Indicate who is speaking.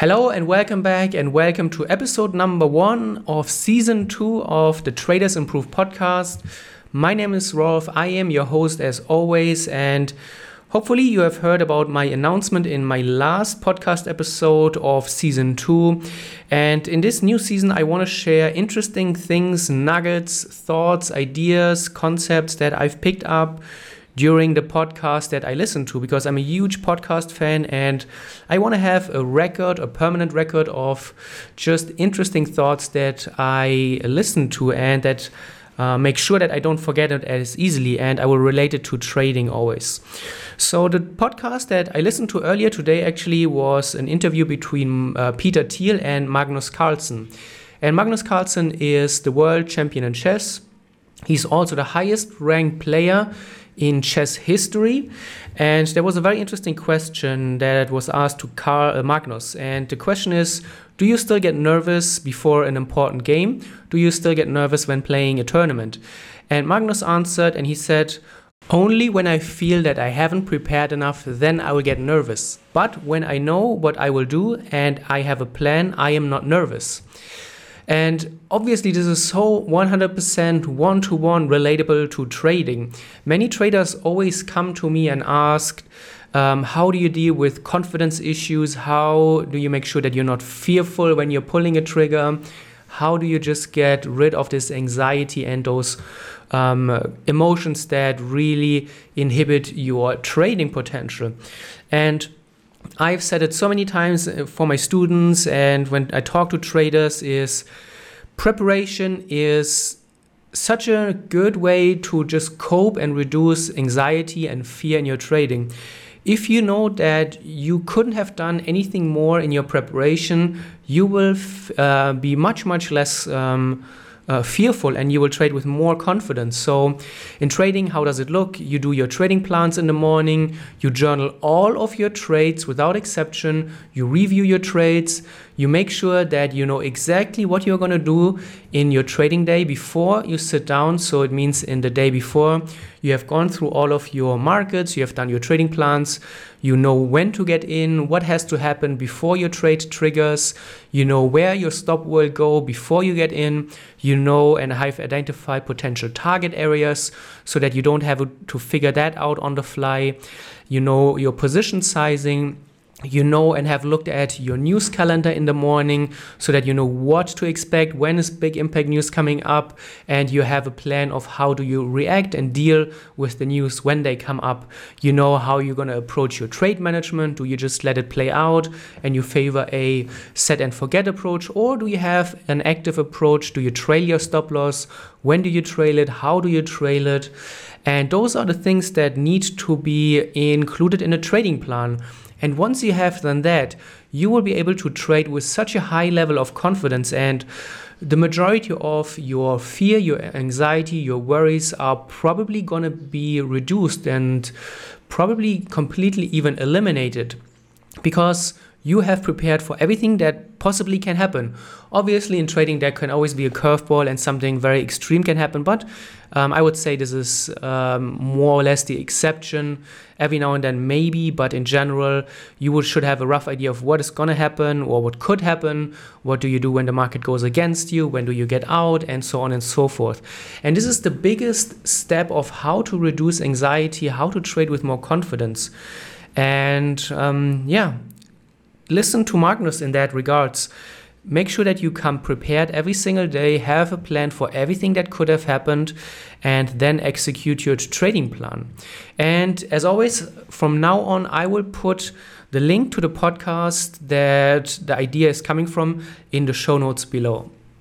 Speaker 1: Hello and welcome back, and welcome to episode number one of season two of the Traders Improved podcast. My name is Rolf. I am your host as always, and hopefully, you have heard about my announcement in my last podcast episode of season two. And in this new season, I want to share interesting things, nuggets, thoughts, ideas, concepts that I've picked up during the podcast that I listen to because I'm a huge podcast fan and I want to have a record, a permanent record of just interesting thoughts that I listen to and that uh, make sure that I don't forget it as easily and I will relate it to trading always. So, the podcast that I listened to earlier today actually was an interview between uh, Peter Thiel and Magnus Carlsen. And Magnus Carlsen is the world champion in chess. He's also the highest ranked player in chess history. And there was a very interesting question that was asked to Carl uh, Magnus. And the question is Do you still get nervous before an important game? Do you still get nervous when playing a tournament? And Magnus answered and he said, only when I feel that I haven't prepared enough, then I will get nervous. But when I know what I will do and I have a plan, I am not nervous. And obviously, this is so 100% one to one relatable to trading. Many traders always come to me and ask, um, how do you deal with confidence issues? How do you make sure that you're not fearful when you're pulling a trigger? How do you just get rid of this anxiety and those um, emotions that really inhibit your trading potential? And I've said it so many times uh, for my students and when I talk to traders is preparation is such a good way to just cope and reduce anxiety and fear in your trading. If you know that you couldn't have done anything more in your preparation, you will uh, be much, much less um, uh, fearful and you will trade with more confidence. So, in trading, how does it look? You do your trading plans in the morning, you journal all of your trades without exception, you review your trades, you make sure that you know exactly what you're going to do in your trading day before you sit down. So, it means in the day before, you have gone through all of your markets, you have done your trading plans, you know when to get in, what has to happen before your trade triggers, you know where your stop will go before you get in, you know and have identified potential target areas so that you don't have to figure that out on the fly. You know your position sizing, you know and have looked at your news calendar in the morning so that you know what to expect when is big impact news coming up and you have a plan of how do you react and deal with the news when they come up. You know how you're going to approach your trade management. Do you just let it play out and you favor a set and forget approach or do you have an active approach? Do you trail your stop loss? When do you trail it? How do you trail it? And those are the things that need to be included in a trading plan and once you have done that, you will be able to trade with such a high level of confidence and the majority of your fear, your anxiety, your worries are probably going to be reduced and probably completely even eliminated because you have prepared for everything that possibly can happen. Obviously, in trading, there can always be a curveball and something very extreme can happen, but um, I would say this is um, more or less the exception. Every now and then, maybe, but in general, you should have a rough idea of what is going to happen or what could happen. What do you do when the market goes against you? When do you get out? And so on and so forth. And this is the biggest step of how to reduce anxiety, how to trade with more confidence. And um, yeah, listen to Magnus in that regards. Make sure that you come prepared every single day, have a plan for everything that could have happened, and then execute your trading plan. And as always, from now on, I will put the link to the podcast that the idea is coming from in the show notes below.